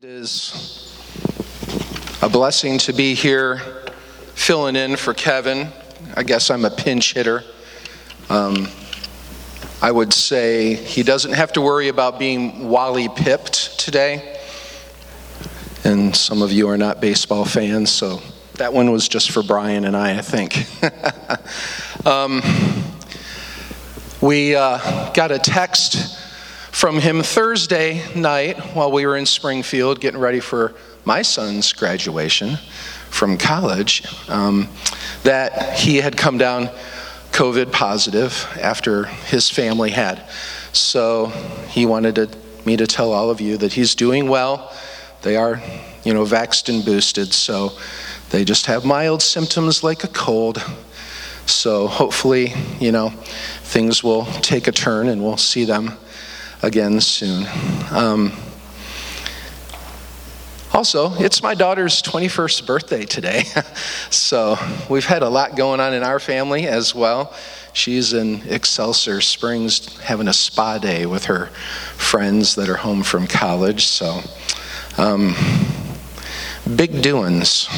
It is a blessing to be here filling in for Kevin. I guess I'm a pinch hitter. Um, I would say he doesn't have to worry about being Wally pipped today. And some of you are not baseball fans, so that one was just for Brian and I, I think. um, we uh, got a text from him Thursday night while we were in Springfield getting ready for my son's graduation from college um, that he had come down COVID positive after his family had. So he wanted to, me to tell all of you that he's doing well. They are, you know, vaxxed and boosted, so they just have mild symptoms like a cold. So hopefully, you know, things will take a turn and we'll see them again soon. Um, also, it's my daughter's 21st birthday today. so we've had a lot going on in our family as well. She's in Excelsior Springs having a spa day with her friends that are home from college. So, um, big doings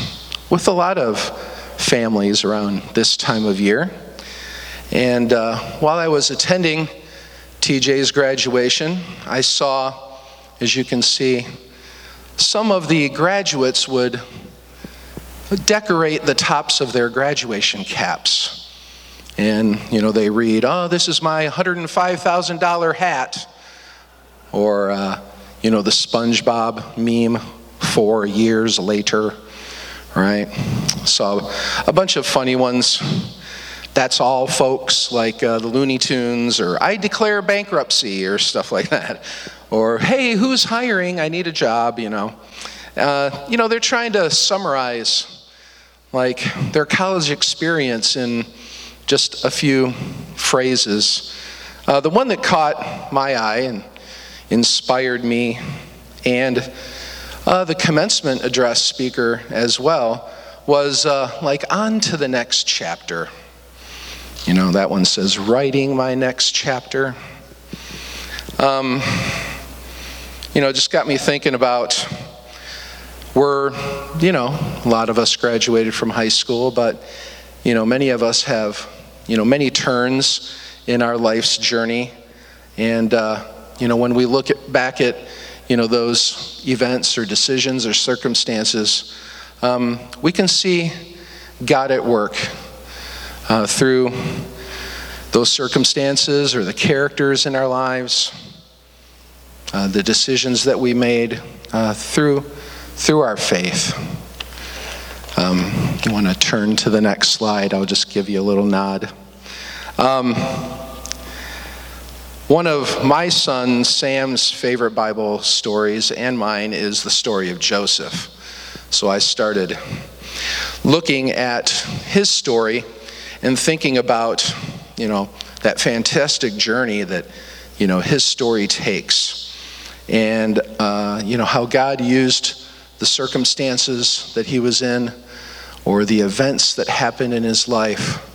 with a lot of families around this time of year. And uh, while I was attending TJ's graduation, I saw, as you can see, some of the graduates would decorate the tops of their graduation caps. And, you know, they read, oh, this is my $105,000 hat. Or, uh, you know, the SpongeBob meme, four years later, right? So, a bunch of funny ones that's all folks like uh, the Looney Tunes or I declare bankruptcy or stuff like that. Or, hey, who's hiring? I need a job, you know. Uh, you know, they're trying to summarize like their college experience in just a few phrases. Uh, the one that caught my eye and inspired me, and uh, the commencement address speaker as well, was uh, like on to the next chapter. You know, that one says, writing my next chapter. Um, you know, just got me thinking about we're, you know, a lot of us graduated from high school, but, you know, many of us have, you know, many turns in our life's journey. And, uh, you know, when we look at, back at, you know, those events or decisions or circumstances, um, we can see God at work uh, through those circumstances or the characters in our lives, uh, the decisions that we made uh, through, through our faith. Um, you want to turn to the next slide? I'll just give you a little nod. Um, one of my son Sam's favorite Bible stories and mine is the story of Joseph. So I started looking at his story and thinking about, you know, that fantastic journey that, you know, his story takes. And, uh, you know, how God used the circumstances that he was in, or the events that happened in his life,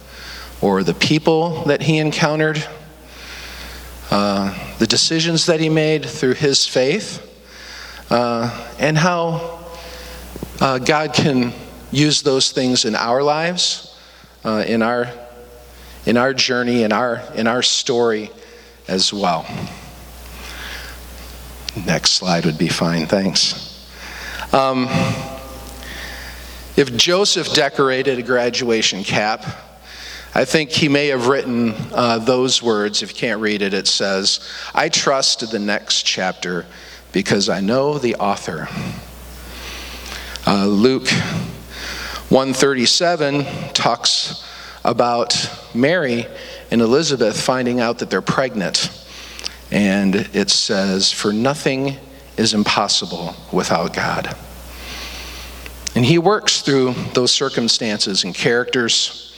or the people that he encountered, uh, the decisions that he made through his faith, uh, and how uh, God can use those things in our lives uh, in, our, in our journey, in our, in our story as well. Next slide would be fine, thanks. Um, if Joseph decorated a graduation cap, I think he may have written uh, those words. If you can't read it, it says, I trust the next chapter because I know the author. Uh, Luke 137 talks about Mary and Elizabeth finding out that they're pregnant. And it says, For nothing is impossible without God. And He works through those circumstances and characters.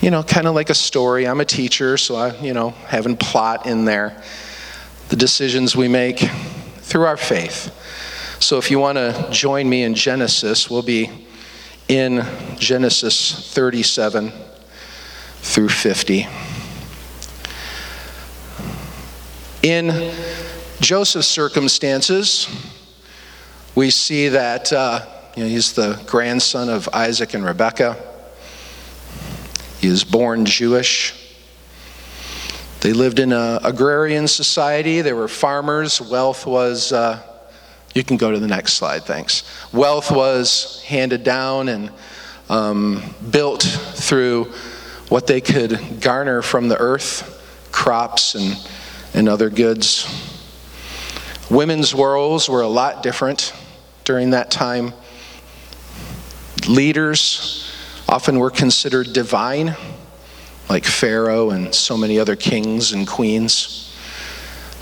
You know, kind of like a story. I'm a teacher, so I, you know, having plot in there. The decisions we make through our faith. So if you want to join me in Genesis, we'll be in Genesis 37 through 50. In Joseph's circumstances, we see that uh, you know, he's the grandson of Isaac and Rebekah. He is born Jewish. They lived in an agrarian society. They were farmers. Wealth was, uh, you can go to the next slide, thanks. Wealth was handed down and um, built through what they could garner from the earth crops and, and other goods. Women's roles were a lot different during that time. Leaders often were considered divine, like Pharaoh and so many other kings and queens.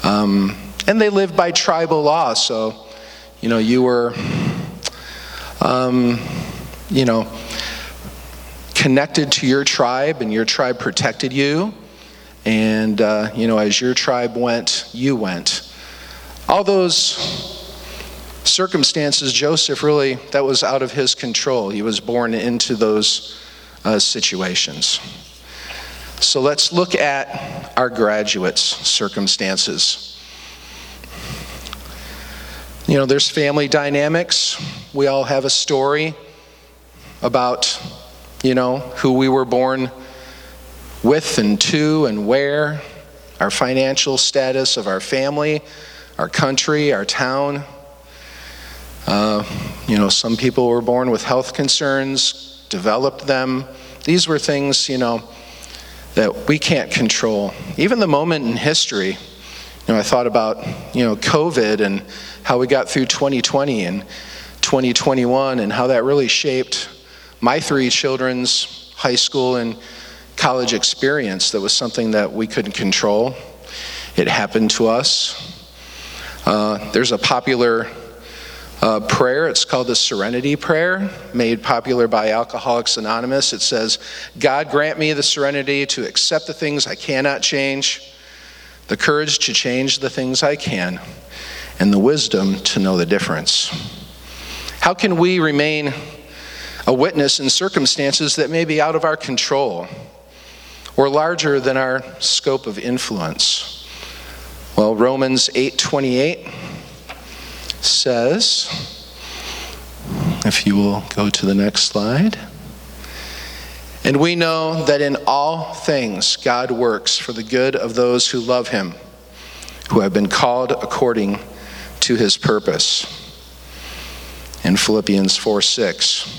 Um, and they lived by tribal law, so, you know, you were, um, you know, connected to your tribe, and your tribe protected you. And, uh, you know, as your tribe went, you went. All those circumstances, Joseph really, that was out of his control. He was born into those uh, situations. So let's look at our graduates' circumstances. You know, there's family dynamics. We all have a story about, you know, who we were born with and to and where, our financial status of our family, our country, our town. Uh, you know, some people were born with health concerns, developed them. These were things, you know, that we can't control. Even the moment in history, you know, I thought about, you know, COVID and how we got through 2020 and 2021 and how that really shaped my three children's high school and college experience. That was something that we couldn't control. It happened to us. Uh, there's a popular uh, prayer. It's called the Serenity Prayer, made popular by Alcoholics Anonymous. It says, God grant me the serenity to accept the things I cannot change, the courage to change the things I can, and the wisdom to know the difference. How can we remain a witness in circumstances that may be out of our control or larger than our scope of influence? Well, Romans 8:28 says, if you will go to the next slide. And we know that in all things God works for the good of those who love him, who have been called according to his purpose. In Philippians 4 6.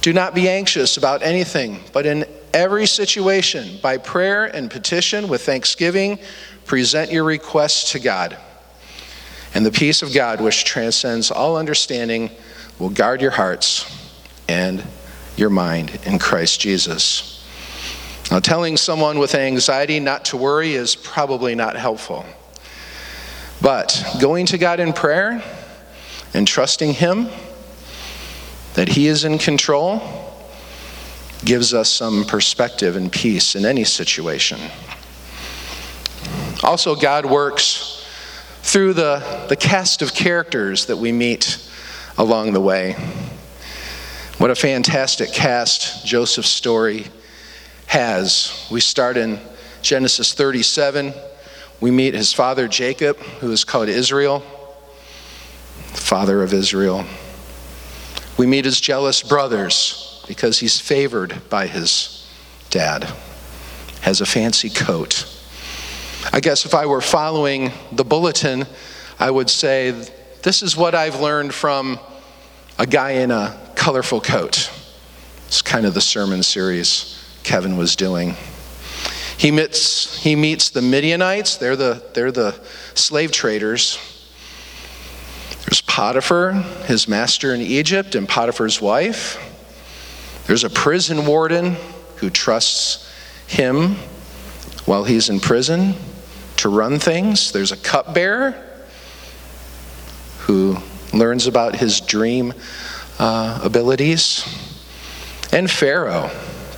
Do not be anxious about anything, but in every situation, by prayer and petition with thanksgiving, present your requests to God. And the peace of God, which transcends all understanding, will guard your hearts and your mind in Christ Jesus. Now, telling someone with anxiety not to worry is probably not helpful. But going to God in prayer and trusting Him that He is in control gives us some perspective and peace in any situation. Also, God works through the, the cast of characters that we meet along the way. What a fantastic cast Joseph's story has. We start in Genesis 37. We meet his father Jacob, who is called Israel, father of Israel. We meet his jealous brothers because he's favored by his dad, has a fancy coat. I guess if I were following the bulletin, I would say, This is what I've learned from a guy in a colorful coat. It's kind of the sermon series Kevin was doing. He meets, he meets the Midianites, they're the, they're the slave traders. There's Potiphar, his master in Egypt, and Potiphar's wife. There's a prison warden who trusts him while he's in prison to run things. There's a cupbearer who learns about his dream uh, abilities. And Pharaoh,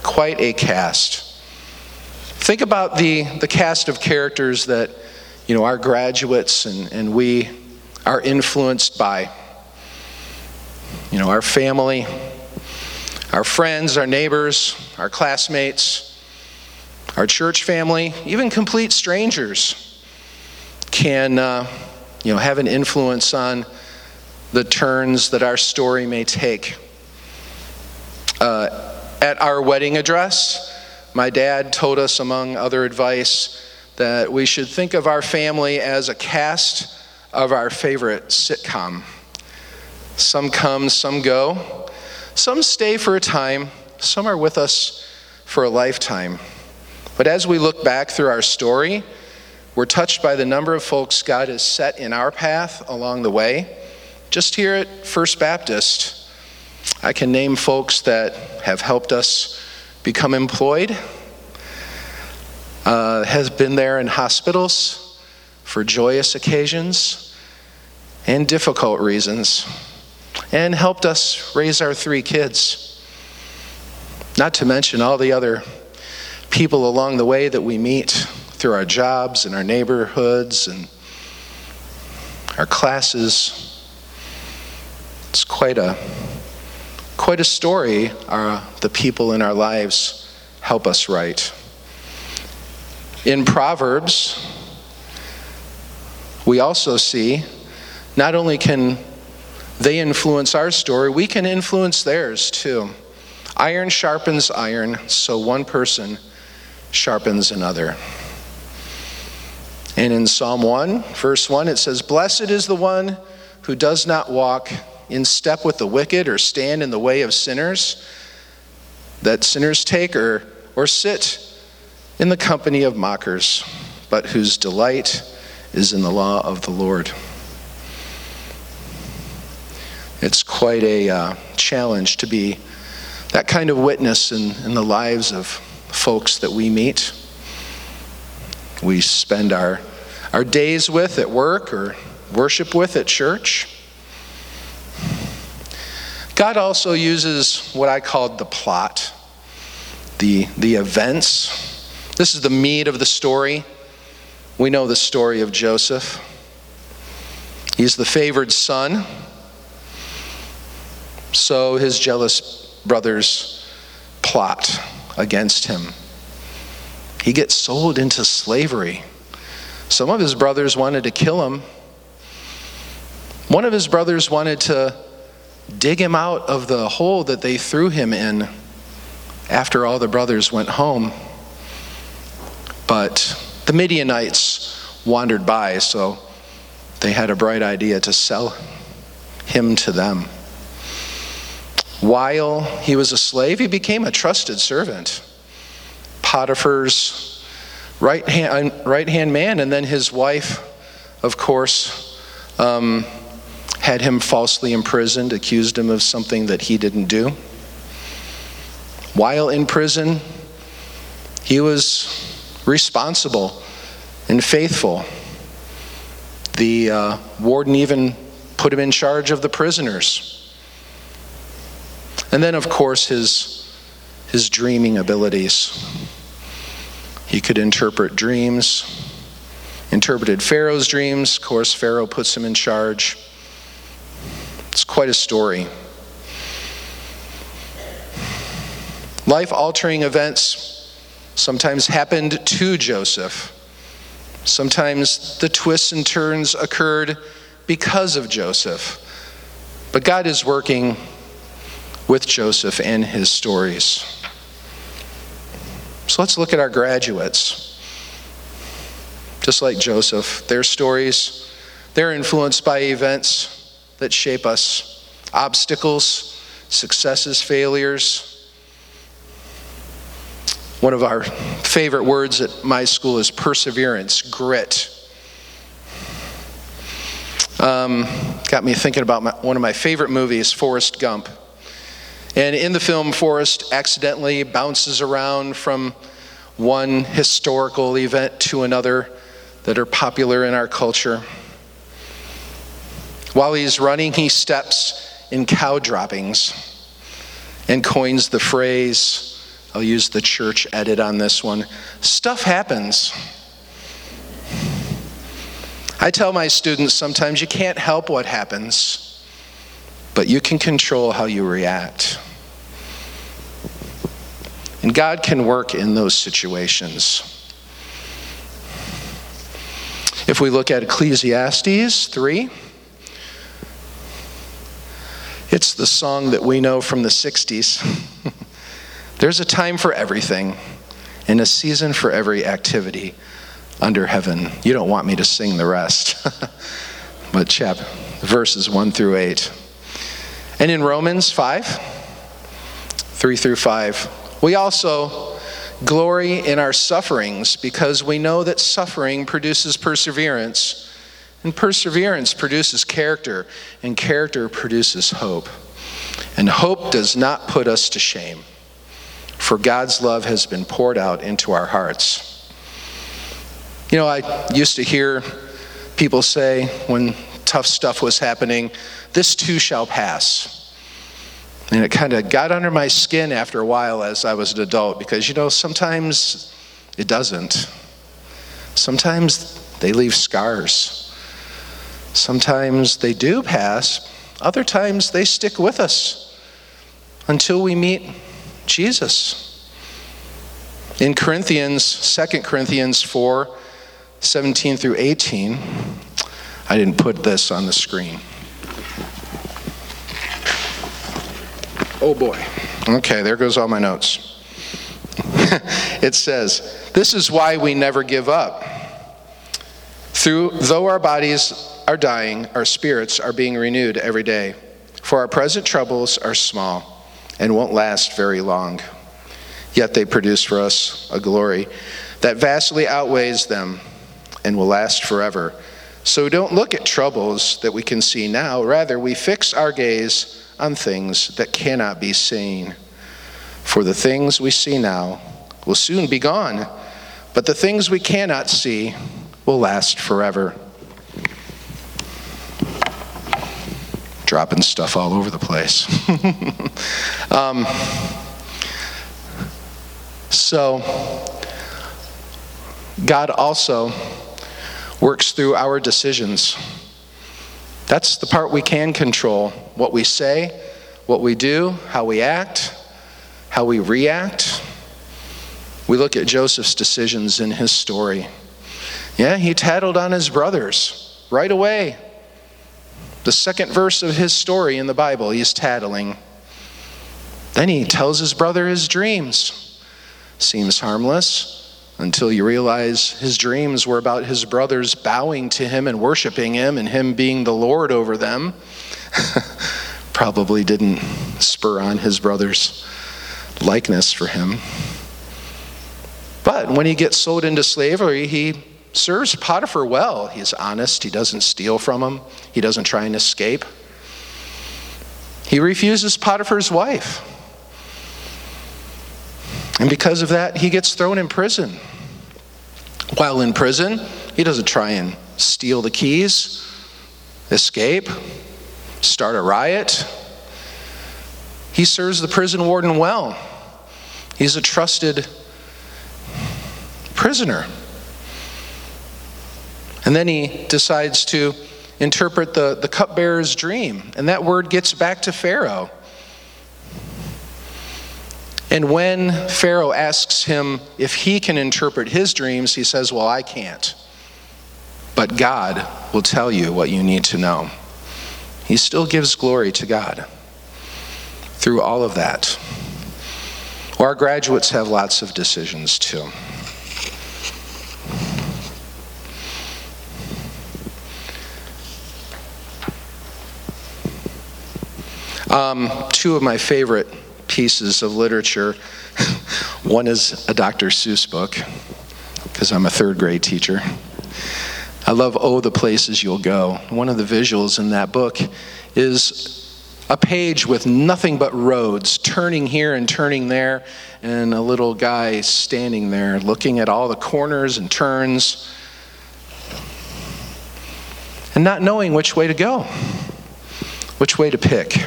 quite a cast. Think about the, the cast of characters that you know our graduates and, and we are influenced by. You know, our family, our friends, our neighbors, our classmates our church family, even complete strangers can uh, you know, have an influence on the turns that our story may take. Uh, at our wedding address, my dad told us, among other advice, that we should think of our family as a cast of our favorite sitcom. Some come, some go. Some stay for a time, some are with us for a lifetime. But as we look back through our story, we're touched by the number of folks God has set in our path along the way. Just here at First Baptist, I can name folks that have helped us become employed, uh, has been there in hospitals for joyous occasions and difficult reasons, and helped us raise our three kids. Not to mention all the other people along the way that we meet through our jobs and our neighborhoods and our classes. It's quite a quite a story our, the people in our lives help us write. In Proverbs, we also see not only can they influence our story, we can influence theirs too. Iron sharpens iron, so one person sharpens another. And in Psalm 1, verse 1, it says, Blessed is the one who does not walk in step with the wicked or stand in the way of sinners that sinners take or, or sit in the company of mockers, but whose delight is in the law of the Lord. It's quite a uh, challenge to be that kind of witness in, in the lives of folks that we meet. We spend our, our days with at work or worship with at church. God also uses what I called the plot, the, the events. This is the meat of the story. We know the story of Joseph. He's the favored son. So his jealous brothers plot against him. He gets sold into slavery. Some of his brothers wanted to kill him. One of his brothers wanted to dig him out of the hole that they threw him in after all the brothers went home. But the Midianites wandered by, so they had a bright idea to sell him to them. While he was a slave, he became a trusted servant. Potiphar's right hand, man, and then his wife, of course, um, had him falsely imprisoned, accused him of something that he didn't do. While in prison, he was responsible and faithful. The uh, warden even put him in charge of the prisoners. And then, of course, his, his dreaming abilities. He could interpret dreams, interpreted Pharaoh's dreams. Of course, Pharaoh puts him in charge. It's quite a story. Life altering events sometimes happened to Joseph. Sometimes the twists and turns occurred because of Joseph. But God is working with Joseph and his stories. So let's look at our graduates. Just like Joseph, their stories, they're influenced by events that shape us obstacles, successes, failures. One of our favorite words at my school is perseverance, grit. Um, got me thinking about my, one of my favorite movies, Forrest Gump. And in the film, Forrest accidentally bounces around from one historical event to another that are popular in our culture. While he's running, he steps in cow droppings and coins the phrase I'll use the church edit on this one stuff happens. I tell my students sometimes you can't help what happens, but you can control how you react. And God can work in those situations. If we look at Ecclesiastes 3, It's the song that we know from the 60s. There's a time for everything and a season for every activity under heaven. You don't want me to sing the rest, but chap, verses 1 through 8. And in Romans 5, 3 through 5, we also glory in our sufferings because we know that suffering produces perseverance and perseverance produces character, and character produces hope. And hope does not put us to shame, for God's love has been poured out into our hearts. You know, I used to hear people say when tough stuff was happening, this too shall pass. And it kind of got under my skin after a while as I was an adult because, you know, sometimes it doesn't. Sometimes they leave scars. Sometimes they do pass, other times they stick with us until we meet Jesus. In Corinthians, 2 Corinthians 4 17 through 18, I didn't put this on the screen. Oh boy. Okay, there goes all my notes. it says, This is why we never give up. Through, though our bodies are dying, our spirits are being renewed every day. For our present troubles are small and won't last very long. Yet they produce for us a glory that vastly outweighs them and will last forever. So don't look at troubles that we can see now. Rather, we fix our gaze on things that cannot be seen. For the things we see now will soon be gone, but the things we cannot see will last forever. Dropping stuff all over the place. um, so, God also works through our decisions. That's the part we can control what we say, what we do, how we act, how we react. We look at Joseph's decisions in his story. Yeah, he tattled on his brothers right away. The second verse of his story in the Bible, he's tattling. Then he tells his brother his dreams. Seems harmless until you realize his dreams were about his brothers bowing to him and worshiping him and him being the Lord over them. Probably didn't spur on his brother's likeness for him. But when he gets sold into slavery, he serves Potiphar well. He's honest, he doesn't steal from him, he doesn't try and escape. He refuses Potiphar's wife. And because of that, he gets thrown in prison. While in prison, he doesn't try and steal the keys, escape, start a riot. He serves the prison warden well. He's a trusted prisoner. And then he decides to interpret the, the cupbearer's dream. And that word gets back to Pharaoh. And when Pharaoh asks him if he can interpret his dreams, he says, Well, I can't. But God will tell you what you need to know. He still gives glory to God through all of that. Our graduates have lots of decisions too. Um, two of my favorite pieces of literature. One is a Dr. Seuss book, because I'm a third grade teacher. I love Oh, the Places You'll Go. One of the visuals in that book is a page with nothing but roads, turning here and turning there, and a little guy standing there looking at all the corners and turns and not knowing which way to go, which way to pick.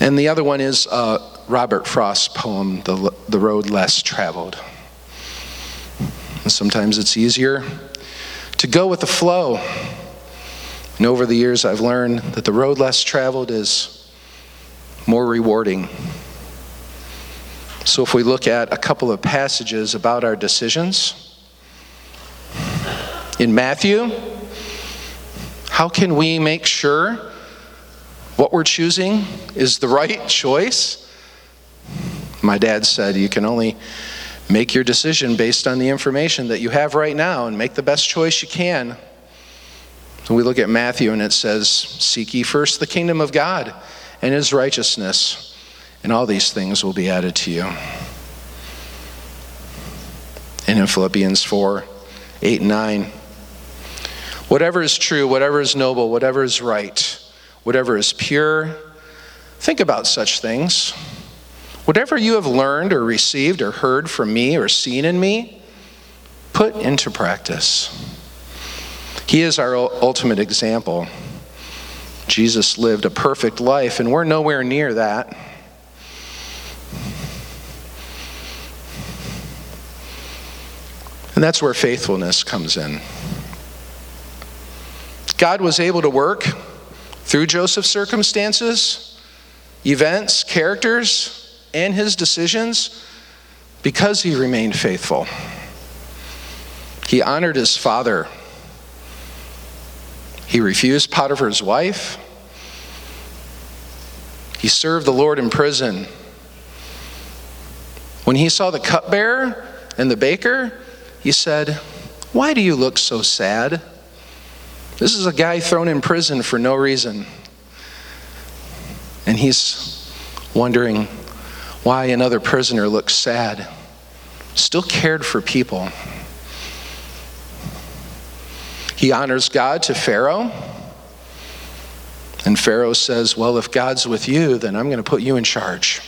And the other one is uh, Robert Frost's poem, the, the Road Less Traveled. And sometimes it's easier to go with the flow. And over the years, I've learned that the road less traveled is more rewarding. So, if we look at a couple of passages about our decisions, in Matthew, How can we make sure what we're choosing is the right choice? My dad said you can only make your decision based on the information that you have right now and make the best choice you can. So we look at Matthew and it says, Seek ye first the kingdom of God and his righteousness, and all these things will be added to you. And in Philippians 4 8 and 9, whatever is true, whatever is noble, whatever is right, whatever is pure, think about such things. Whatever you have learned or received or heard from me or seen in me, put into practice. He is our ultimate example. Jesus lived a perfect life, and we're nowhere near that. And that's where faithfulness comes in. God was able to work through Joseph's circumstances, events, characters, and his decisions because he remained faithful. He honored his father. He refused Potiphar's wife. He served the Lord in prison. When he saw the cupbearer and the baker, he said, Why do you look so sad? This is a guy thrown in prison for no reason. And he's wondering, why another prisoner looks sad. Still cared for people. He honors God to Pharaoh. And Pharaoh says, Well, if God's with you, then I'm going to put you in charge.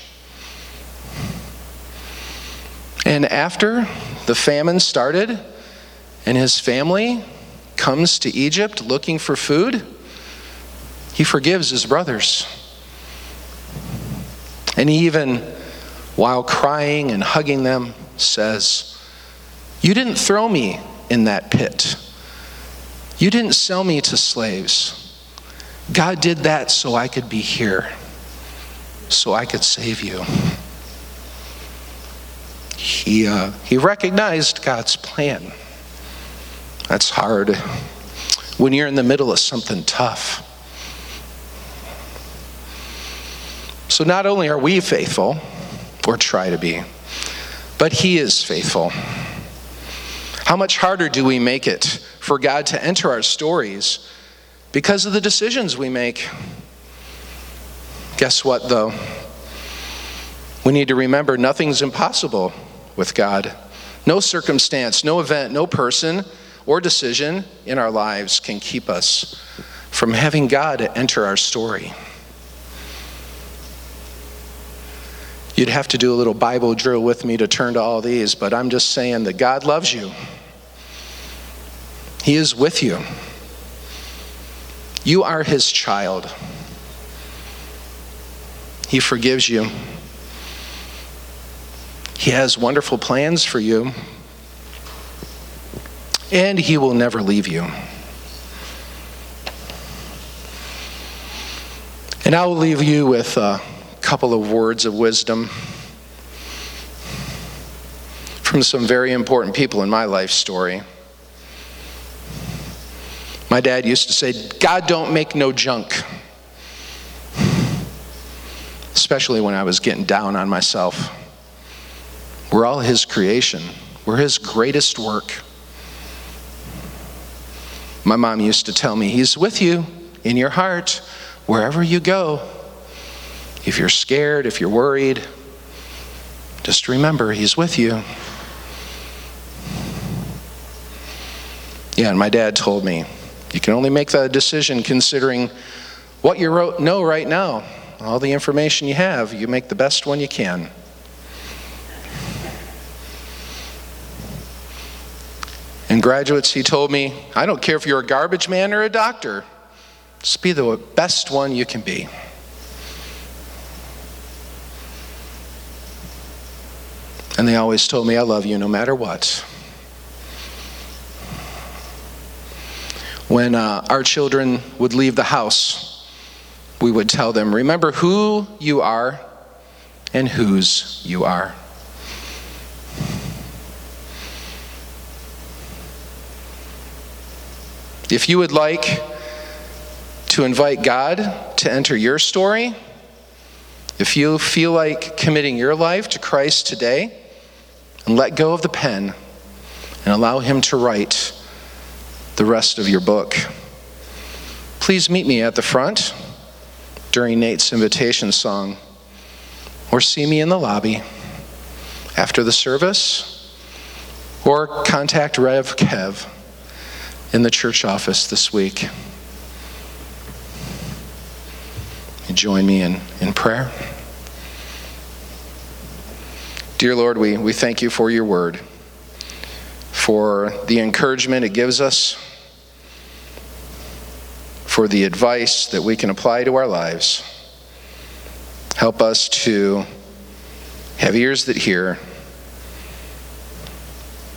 And after the famine started and his family comes to Egypt looking for food, he forgives his brothers. And he even while crying and hugging them, says, You didn't throw me in that pit. You didn't sell me to slaves. God did that so I could be here, so I could save you. He, uh, he recognized God's plan. That's hard when you're in the middle of something tough. So, not only are we faithful, or try to be. But He is faithful. How much harder do we make it for God to enter our stories because of the decisions we make? Guess what, though? We need to remember nothing's impossible with God. No circumstance, no event, no person or decision in our lives can keep us from having God enter our story. You'd have to do a little Bible drill with me to turn to all these, but I'm just saying that God loves you. He is with you. You are His child. He forgives you. He has wonderful plans for you. And He will never leave you. And I will leave you with. a couple of words of wisdom from some very important people in my life story. My dad used to say, God don't make no junk. Especially when I was getting down on myself. We're all His creation, we're His greatest work. My mom used to tell me, He's with you in your heart, wherever you go. If you're scared, if you're worried, just remember He's with you. Yeah, and my dad told me you can only make that decision considering what you know right now, all the information you have. You make the best one you can. Graduates, he told me, I don't care if you're a garbage man or a doctor, just be the best one you can be. And they always told me, I love you no matter what. When uh, our children would leave the house, we would tell them, Remember who you are and whose you are. If you would like to invite God to enter your story, if you feel like committing your life to Christ today, and let go of the pen and allow Him to write the rest of your book, please meet me at the front during Nate's invitation song, or see me in the lobby after the service, or contact Rev Kev in the church office this week. You join me in, in prayer. Dear Lord, we, we thank you for your word, for the encouragement it gives us, for the advice that we can apply to our lives. Help us to have ears that hear,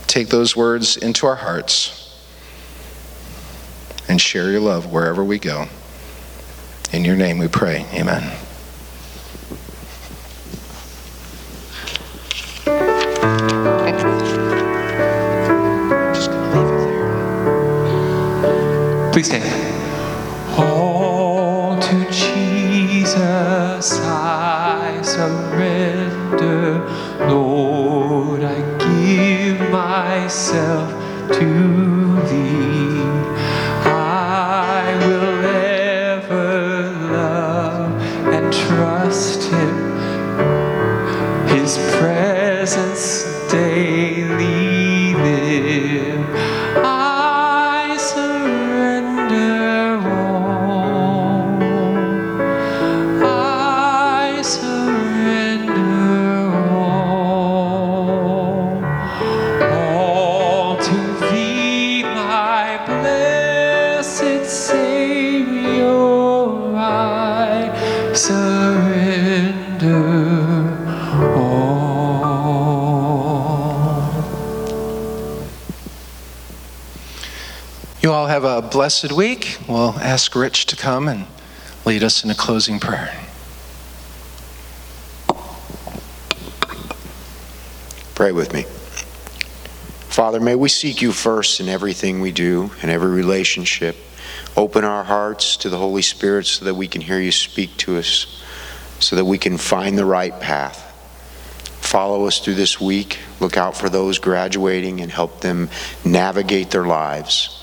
take those words into our hearts, and share your love wherever we go. In your name we pray. Amen. Just gonna leave it there. Please stand. Have a blessed week. We'll ask Rich to come and lead us in a closing prayer. Pray with me. Father, may we seek you first in everything we do, in every relationship. Open our hearts to the Holy Spirit so that we can hear you speak to us, so that we can find the right path. Follow us through this week. Look out for those graduating and help them navigate their lives.